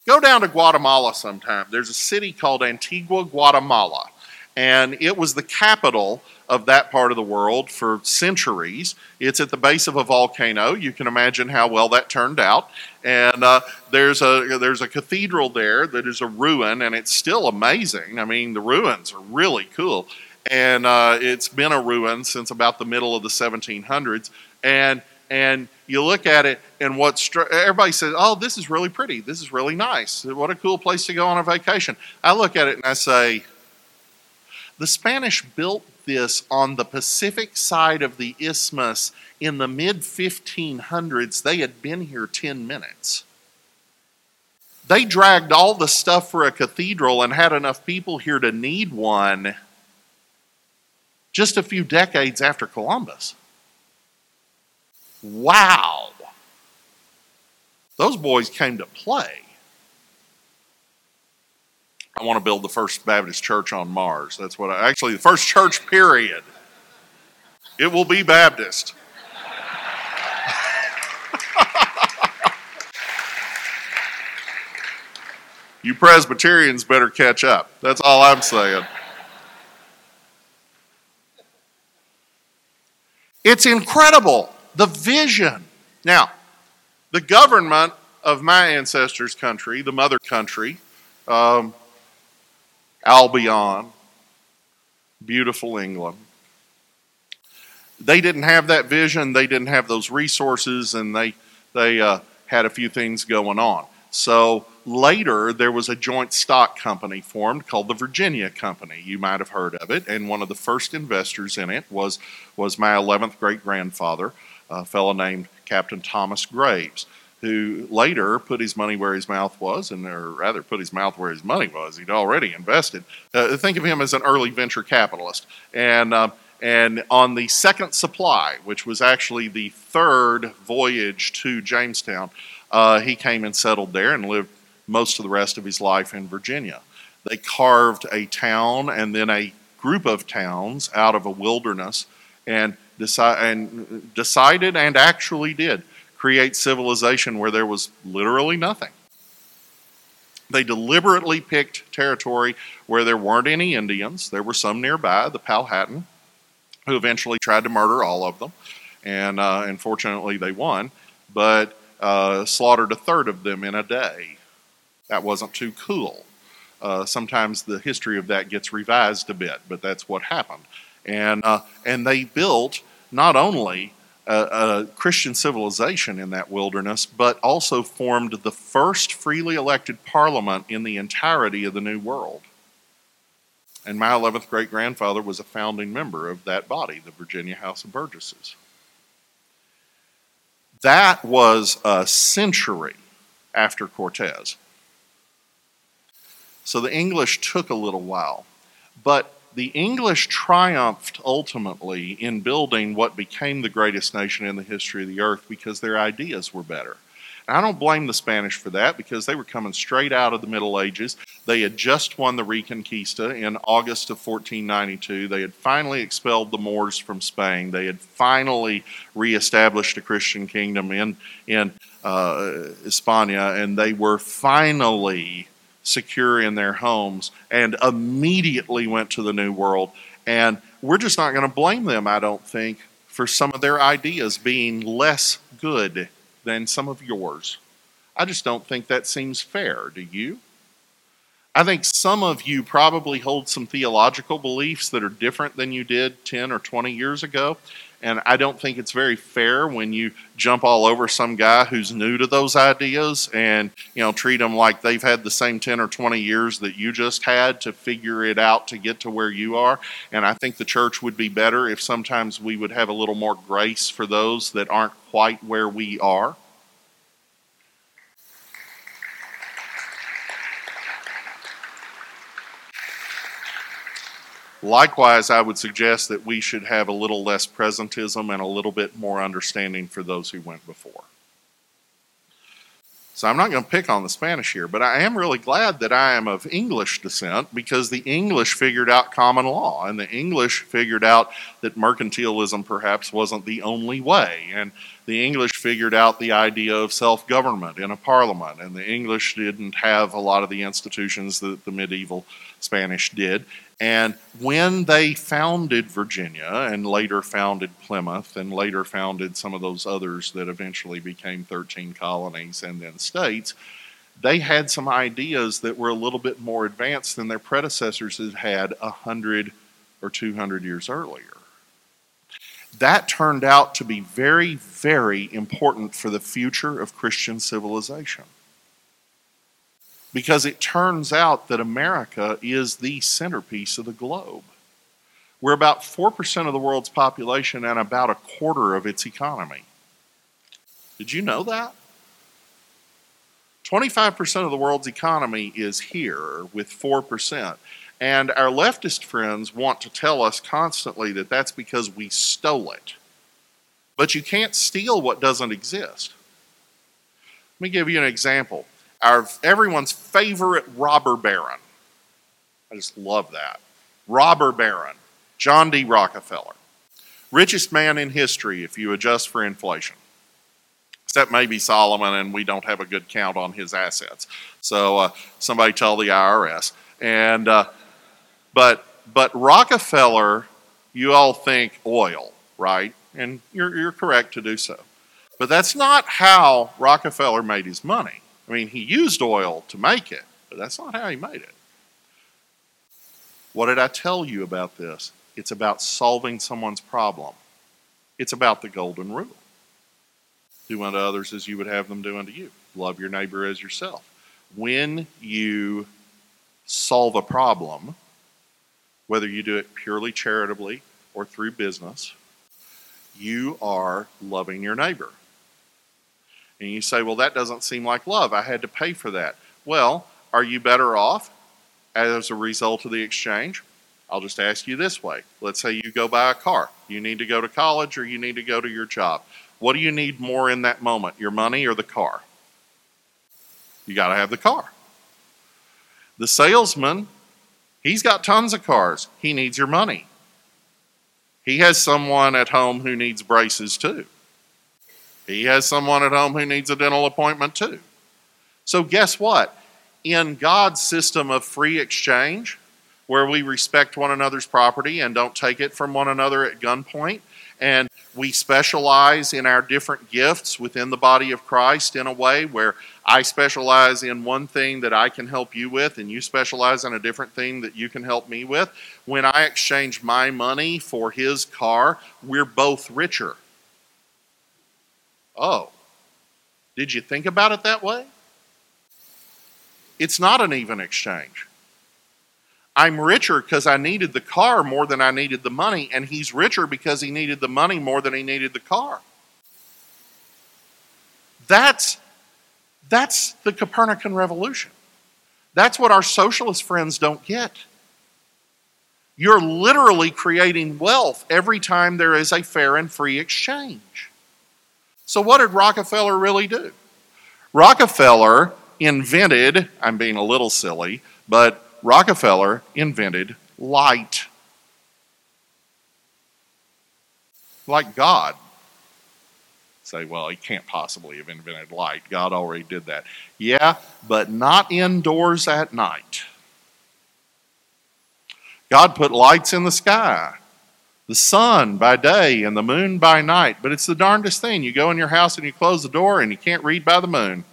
Go down to Guatemala sometime. There's a city called Antigua, Guatemala, and it was the capital of that part of the world for centuries. It's at the base of a volcano. You can imagine how well that turned out. And uh, there's a there's a cathedral there that is a ruin, and it's still amazing. I mean, the ruins are really cool, and uh, it's been a ruin since about the middle of the 1700s. And and you look at it, and what everybody says, "Oh, this is really pretty. This is really nice. What a cool place to go on a vacation." I look at it and I say, the Spanish built this on the Pacific side of the isthmus in the mid 1500s. They had been here 10 minutes. They dragged all the stuff for a cathedral and had enough people here to need one just a few decades after Columbus. Wow. Those boys came to play. I want to build the first Baptist church on Mars. That's what I actually, the first church, period. It will be Baptist. you Presbyterians better catch up. That's all I'm saying. It's incredible, the vision. Now, the government of my ancestors' country, the mother country, um, Albion, beautiful England. They didn't have that vision, they didn't have those resources, and they, they uh, had a few things going on. So later, there was a joint stock company formed called the Virginia Company. You might have heard of it, and one of the first investors in it was, was my 11th great grandfather, a fellow named Captain Thomas Graves who later put his money where his mouth was, and or rather put his mouth where his money was. He'd already invested. Uh, think of him as an early venture capitalist, and uh, and on the second supply, which was actually the third voyage to Jamestown, uh, he came and settled there and lived most of the rest of his life in Virginia. They carved a town and then a group of towns out of a wilderness, and, deci- and decided and actually did create civilization where there was literally nothing. They deliberately picked territory where there weren't any Indians. There were some nearby, the Powhatan, who eventually tried to murder all of them. And uh, unfortunately, they won. But uh, slaughtered a third of them in a day. That wasn't too cool. Uh, sometimes the history of that gets revised a bit, but that's what happened. And, uh, and they built not only a, a, Christian civilization in that wilderness, but also formed the first freely elected parliament in the entirety of the New World. And my 11th great grandfather was a founding member of that body, the Virginia House of Burgesses. That was a century after Cortez. So the English took a little while. But the English triumphed ultimately in building what became the greatest nation in the history of the earth because their ideas were better. And I don't blame the Spanish for that because they were coming straight out of the Middle Ages. They had just won the Reconquista in August of 1492. They had finally expelled the Moors from Spain. They had finally reestablished a Christian kingdom in, in uh, Hispania, and they were finally secure in their homes and immediately went to the New World. And we're just not going to blame them, I don't think, for some of their ideas being less good than some of yours. I just don't think that seems fair. Do you? I think some of you probably hold some theological beliefs that are different than you did 10 or 20 years ago. And I don't think it's very fair when you jump all over some guy who's new to those ideas and, you know, treat them like they've had the same 10 or 20 years that you just had to figure it out to get to where you are. And I think the church would be better if sometimes we would have a little more grace for those that aren't quite where we are. Likewise, I would suggest that we should have a little less presentism and a little bit more understanding for those who went before. So I'm not going to pick on the Spanish here, but I am really glad that I am of English descent because the English figured out common law and the English figured out that mercantilism perhaps wasn't the only way. And the English figured out the idea of self government in a parliament, and the English didn't have a lot of the institutions that the medieval Spanish did. And when they founded Virginia and later founded Plymouth and later founded some of those others that eventually became 13 colonies and then states, they had some ideas that were a little bit more advanced than their predecessors had had 100 or 200 years earlier. That turned out to be very, very important for the future of Christian civilization because it turns out that America is the centerpiece of the globe. We're about 4% of the world's population and about a quarter of its economy. Did you know that? 25% of the world's economy is here with 4%. And our leftist friends want to tell us constantly that that's because we stole it. But you can't steal what doesn't exist. Let me give you an example our everyone's favorite robber baron. I just love that. Robber baron, John D. Rockefeller. Richest man in history if you adjust for inflation. Except maybe Solomon, and we don't have a good count on his assets. So uh, somebody tell the IRS. And uh, but but Rockefeller, you all think oil, right? And you're you're correct to do so. But that's not how Rockefeller made his money. I mean, he used oil to make it, but that's not how he made it. What did I tell you about this? It's about solving someone's problem. It's about the golden rule. Do unto others as you would have them do unto you. Love your neighbor as yourself. When you solve a problem, whether you do it purely charitably or through business, you are loving your neighbor. And you say, well, that doesn't seem like love. I had to pay for that. Well, are you better off as a result of the exchange? I'll just ask you this way. Let's say you go buy a car. You need to go to college or you need to go to your job. What do you need more in that moment, your money or the car? You got to have the car. The salesman, he's got tons of cars. He needs your money. He has someone at home who needs braces too. He has someone at home who needs a dental appointment too. So, guess what? In God's system of free exchange, where we respect one another's property and don't take it from one another at gunpoint. And we specialize in our different gifts within the body of Christ in a way where I specialize in one thing that I can help you with, and you specialize in a different thing that you can help me with. When I exchange my money for his car, we're both richer. Oh, did you think about it that way? It's not an even exchange. I'm richer because I needed the car more than I needed the money, and he's richer because he needed the money more than he needed the car. That's, that's the Copernican revolution. That's what our socialist friends don't get. You're literally creating wealth every time there is a fair and free exchange. So, what did Rockefeller really do? Rockefeller invented, I'm being a little silly, but Rockefeller invented light. Like God. Say, well, he can't possibly have invented light. God already did that. Yeah, but not indoors at night. God put lights in the sky, the sun by day and the moon by night. But it's the darndest thing. You go in your house and you close the door and you can't read by the moon.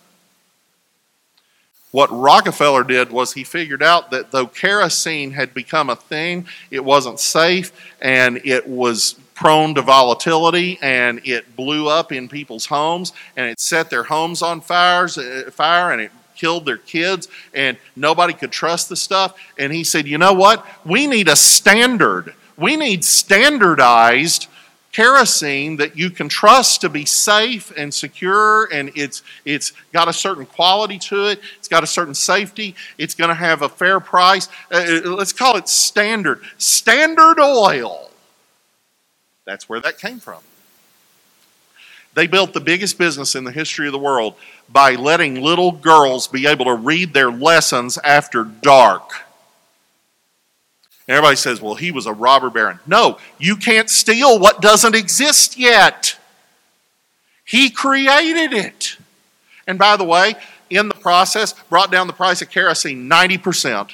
What Rockefeller did was he figured out that though kerosene had become a thing, it wasn't safe and it was prone to volatility and it blew up in people's homes and it set their homes on fires, uh, fire and it killed their kids and nobody could trust the stuff. And he said, You know what? We need a standard. We need standardized kerosene that you can trust to be safe and secure and it's it's got a certain quality to it. It's got a certain safety. It's going to have a fair price. Uh, uh, let's call it standard. Standard oil. That's where that came from. They built the biggest business in the history of the world by letting little girls be able to read their lessons after dark everybody says, well, he was a robber baron. No, you can't steal what doesn't exist yet. He created it. And by the way, in the process, brought down the price of kerosene 90%.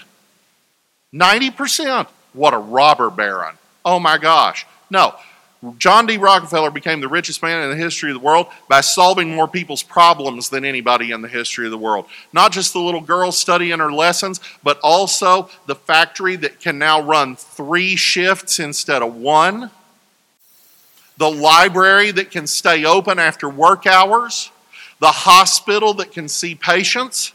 90%. What a robber baron. Oh my gosh. No, John D. Rockefeller became the richest man in the history of the world by solving more people's problems than anybody in the history of the world. Not just the little girl studying her lessons, but also the factory that can now run three shifts instead of one, the library that can stay open after work hours, the hospital that can see patients,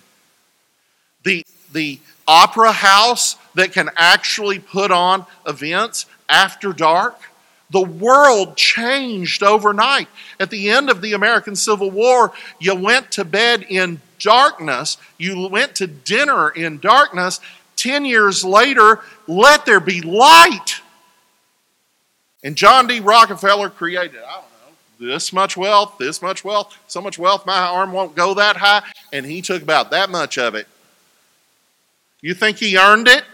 the, the opera house that can actually put on events after dark the world changed overnight. At the end of the American Civil War, you went to bed in darkness, you went to dinner in darkness. Ten years later, let there be light. And John D. Rockefeller created, I don't know, this much wealth, this much wealth, so much wealth, my arm won't go that high. And he took about that much of it. You think he earned it?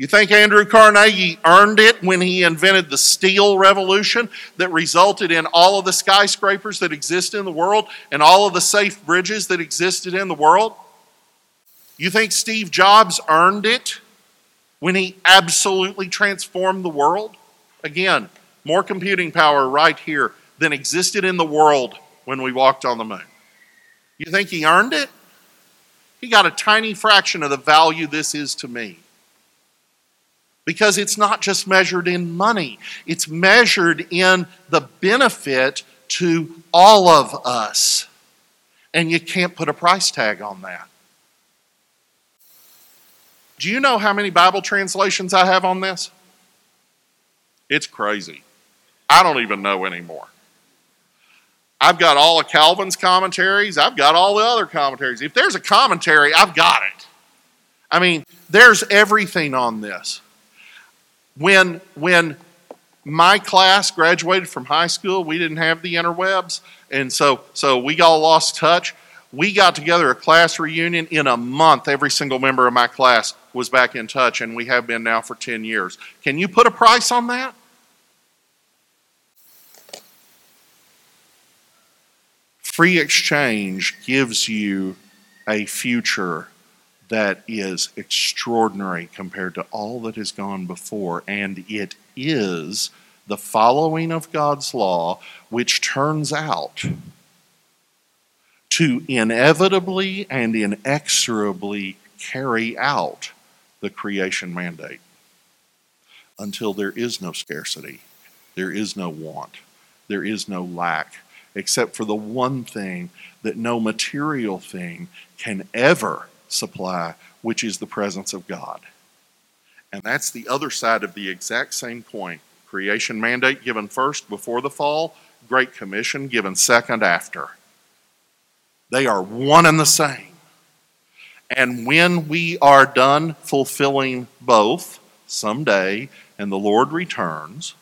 You think Andrew Carnegie earned it when he invented the steel revolution that resulted in all of the skyscrapers that exist in the world and all of the safe bridges that existed in the world? You think Steve Jobs earned it when he absolutely transformed the world? Again, more computing power right here than existed in the world when we walked on the moon. You think he earned it? He got a tiny fraction of the value this is to me. Because it's not just measured in money, it's measured in the benefit to all of us. And you can't put a price tag on that. Do you know how many Bible translations I have on this? It's crazy. I don't even know anymore. I've got all of Calvin's commentaries. I've got all the other commentaries. If there's a commentary, I've got it. I mean, there's everything on this. When, when my class graduated from high school, we didn't have the interwebs, and so, so we all lost touch. We got together a class reunion in a month. Every single member of my class was back in touch, and we have been now for 10 years. Can you put a price on that? Free exchange gives you a future that is extraordinary compared to all that has gone before, and it is the following of God's law, which turns out to inevitably and inexorably carry out the creation mandate until there is no scarcity, there is no want, there is no lack, except for the one thing that no material thing can ever supply, which is the presence of God. And that's the other side of the exact same point. Creation mandate given first before the fall, Great Commission given second after. They are one and the same. And when we are done fulfilling both someday and the Lord returns,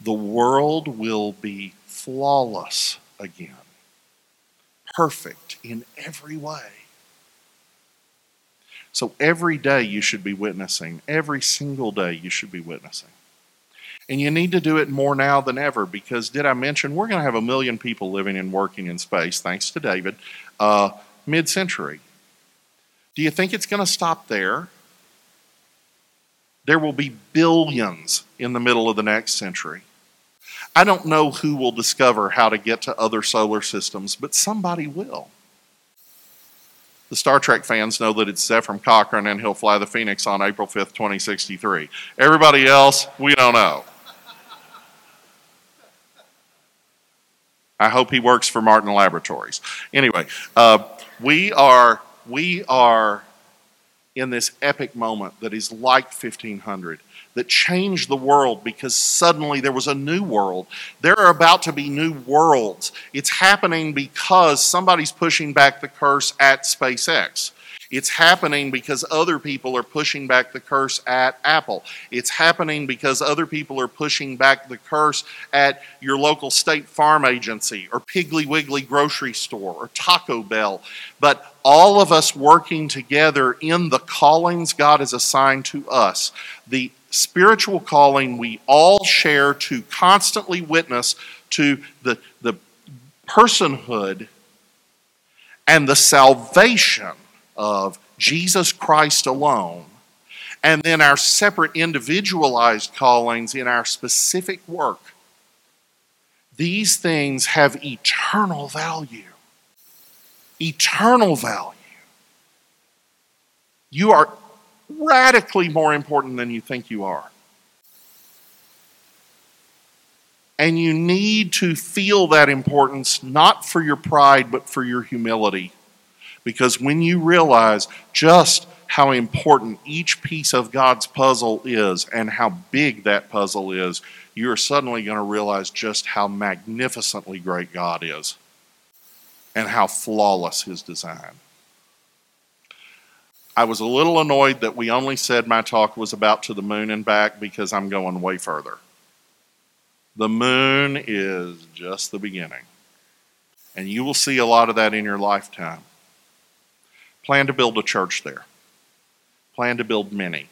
the world will be flawless again, perfect in every way. So every day you should be witnessing. Every single day you should be witnessing. And you need to do it more now than ever because, did I mention, we're going to have a million people living and working in space, thanks to David, uh, mid century. Do you think it's going to stop there? There will be billions in the middle of the next century. I don't know who will discover how to get to other solar systems, but somebody will. The Star Trek fans know that it's Zefram Cochrane and he'll fly the Phoenix on April 5th, 2063. Everybody else, we don't know. I hope he works for Martin Laboratories. Anyway, uh, we are we are in this epic moment that is like 1500 that changed the world because suddenly there was a new world. There are about to be new worlds. It's happening because somebody's pushing back the curse at SpaceX. It's happening because other people are pushing back the curse at Apple. It's happening because other people are pushing back the curse at your local state farm agency or Piggly Wiggly grocery store or Taco Bell. But all of us working together in the callings God has assigned to us, the spiritual calling we all share to constantly witness to the, the personhood and the salvation of Jesus Christ alone, and then our separate individualized callings in our specific work. These things have eternal value. Eternal value. You are radically more important than you think you are. And you need to feel that importance not for your pride, but for your humility. Because when you realize just how important each piece of God's puzzle is and how big that puzzle is, you're suddenly going to realize just how magnificently great God is and how flawless His design. I was a little annoyed that we only said my talk was about to the moon and back because I'm going way further. The moon is just the beginning. And you will see a lot of that in your lifetime. Plan to build a church there. Plan to build many.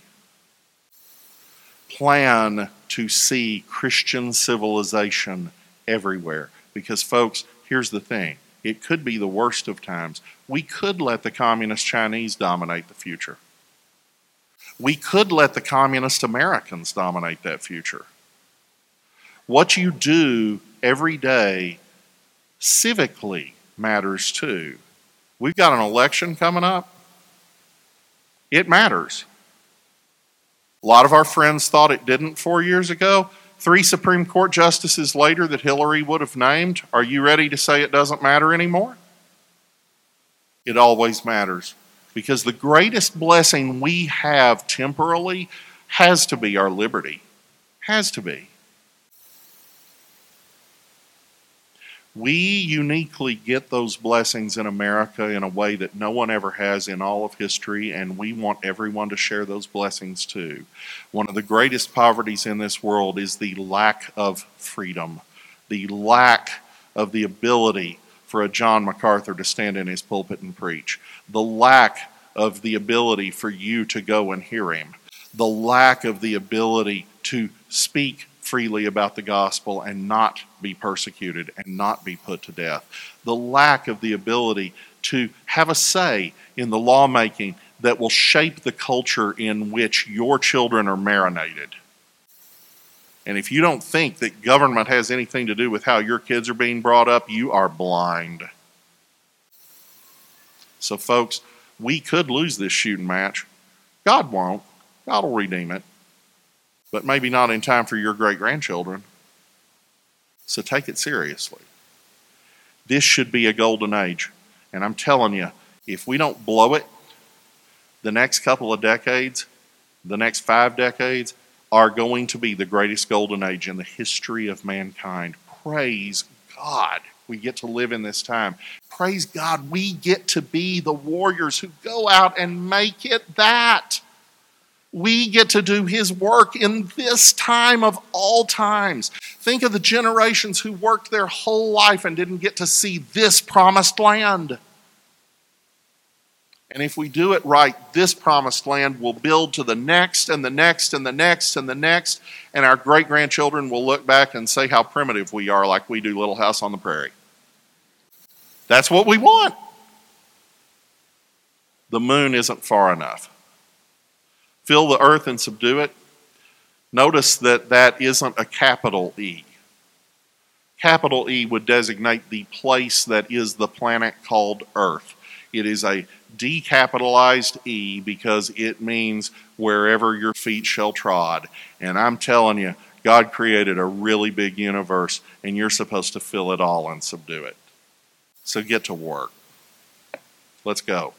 Plan to see Christian civilization everywhere. Because, folks, here's the thing it could be the worst of times. We could let the communist Chinese dominate the future. We could let the communist Americans dominate that future. What you do every day civically matters too. We've got an election coming up. It matters. A lot of our friends thought it didn't four years ago three Supreme Court justices later that Hillary would have named, are you ready to say it doesn't matter anymore? It always matters. Because the greatest blessing we have temporally has to be our liberty. Has to be. We uniquely get those blessings in America in a way that no one ever has in all of history, and we want everyone to share those blessings too. One of the greatest poverties in this world is the lack of freedom, the lack of the ability for a John MacArthur to stand in his pulpit and preach, the lack of the ability for you to go and hear him, the lack of the ability to speak freely about the gospel and not be persecuted and not be put to death. The lack of the ability to have a say in the lawmaking that will shape the culture in which your children are marinated. And if you don't think that government has anything to do with how your kids are being brought up, you are blind. So, folks, we could lose this shooting match. God won't. God will redeem it. But maybe not in time for your great grandchildren. So take it seriously. This should be a golden age. And I'm telling you, if we don't blow it, the next couple of decades, the next five decades, are going to be the greatest golden age in the history of mankind. Praise God, we get to live in this time. Praise God, we get to be the warriors who go out and make it that. We get to do His work in this time of all times. Think of the generations who worked their whole life and didn't get to see this promised land. And if we do it right, this promised land will build to the next and the next and the next and the next. And our great grandchildren will look back and say how primitive we are, like we do Little House on the Prairie. That's what we want. The moon isn't far enough. Fill the earth and subdue it. Notice that that isn't a capital E. Capital E would designate the place that is the planet called Earth. It is a decapitalized E because it means wherever your feet shall trod. And I'm telling you, God created a really big universe, and you're supposed to fill it all and subdue it. So get to work. Let's go.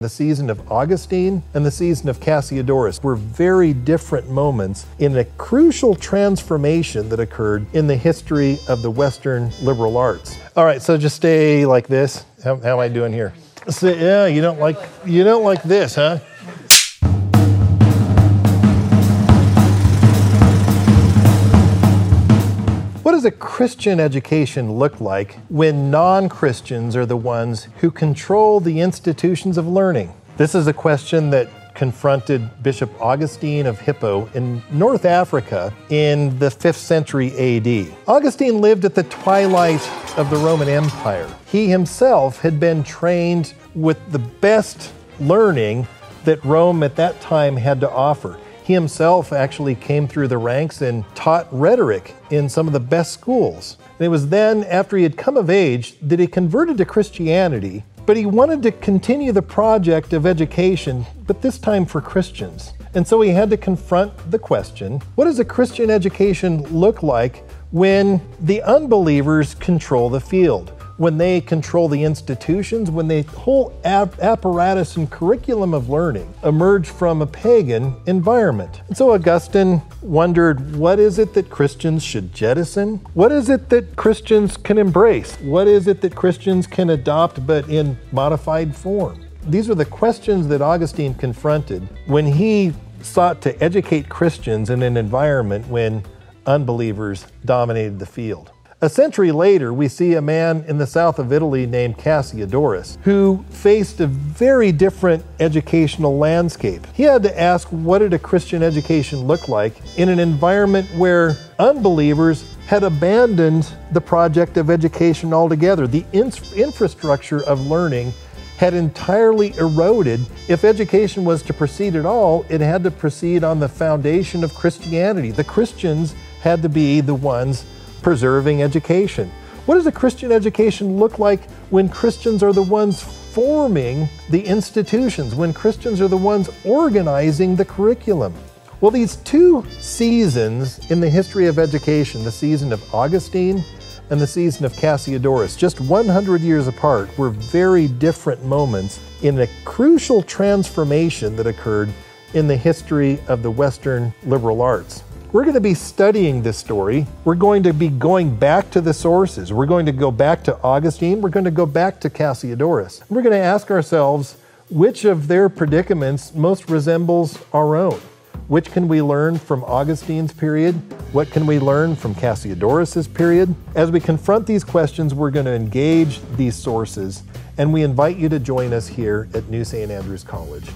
The season of Augustine and the season of Cassiodorus were very different moments in a crucial transformation that occurred in the history of the Western liberal arts. All right, so just stay like this. How, how am I doing here? So, yeah, you don't like you don't like this, huh? What does a Christian education look like when non Christians are the ones who control the institutions of learning? This is a question that confronted Bishop Augustine of Hippo in North Africa in the 5th century AD. Augustine lived at the twilight of the Roman Empire. He himself had been trained with the best learning that Rome at that time had to offer. He himself actually came through the ranks and taught rhetoric in some of the best schools. And it was then, after he had come of age, that he converted to Christianity, but he wanted to continue the project of education, but this time for Christians. And so he had to confront the question what does a Christian education look like when the unbelievers control the field? When they control the institutions, when the whole ap- apparatus and curriculum of learning emerge from a pagan environment. And so Augustine wondered what is it that Christians should jettison? What is it that Christians can embrace? What is it that Christians can adopt but in modified form? These are the questions that Augustine confronted when he sought to educate Christians in an environment when unbelievers dominated the field. A century later, we see a man in the south of Italy named Cassiodorus who faced a very different educational landscape. He had to ask what did a Christian education look like in an environment where unbelievers had abandoned the project of education altogether. The in- infrastructure of learning had entirely eroded. If education was to proceed at all, it had to proceed on the foundation of Christianity. The Christians had to be the ones preserving education. What does a Christian education look like when Christians are the ones forming the institutions, when Christians are the ones organizing the curriculum? Well, these two seasons in the history of education, the season of Augustine and the season of Cassiodorus, just 100 years apart, were very different moments in a crucial transformation that occurred in the history of the Western liberal arts. We're going to be studying this story. We're going to be going back to the sources. We're going to go back to Augustine. We're going to go back to Cassiodorus. We're going to ask ourselves which of their predicaments most resembles our own. Which can we learn from Augustine's period? What can we learn from Cassiodorus's period? As we confront these questions, we're going to engage these sources, and we invite you to join us here at New St. Andrews College.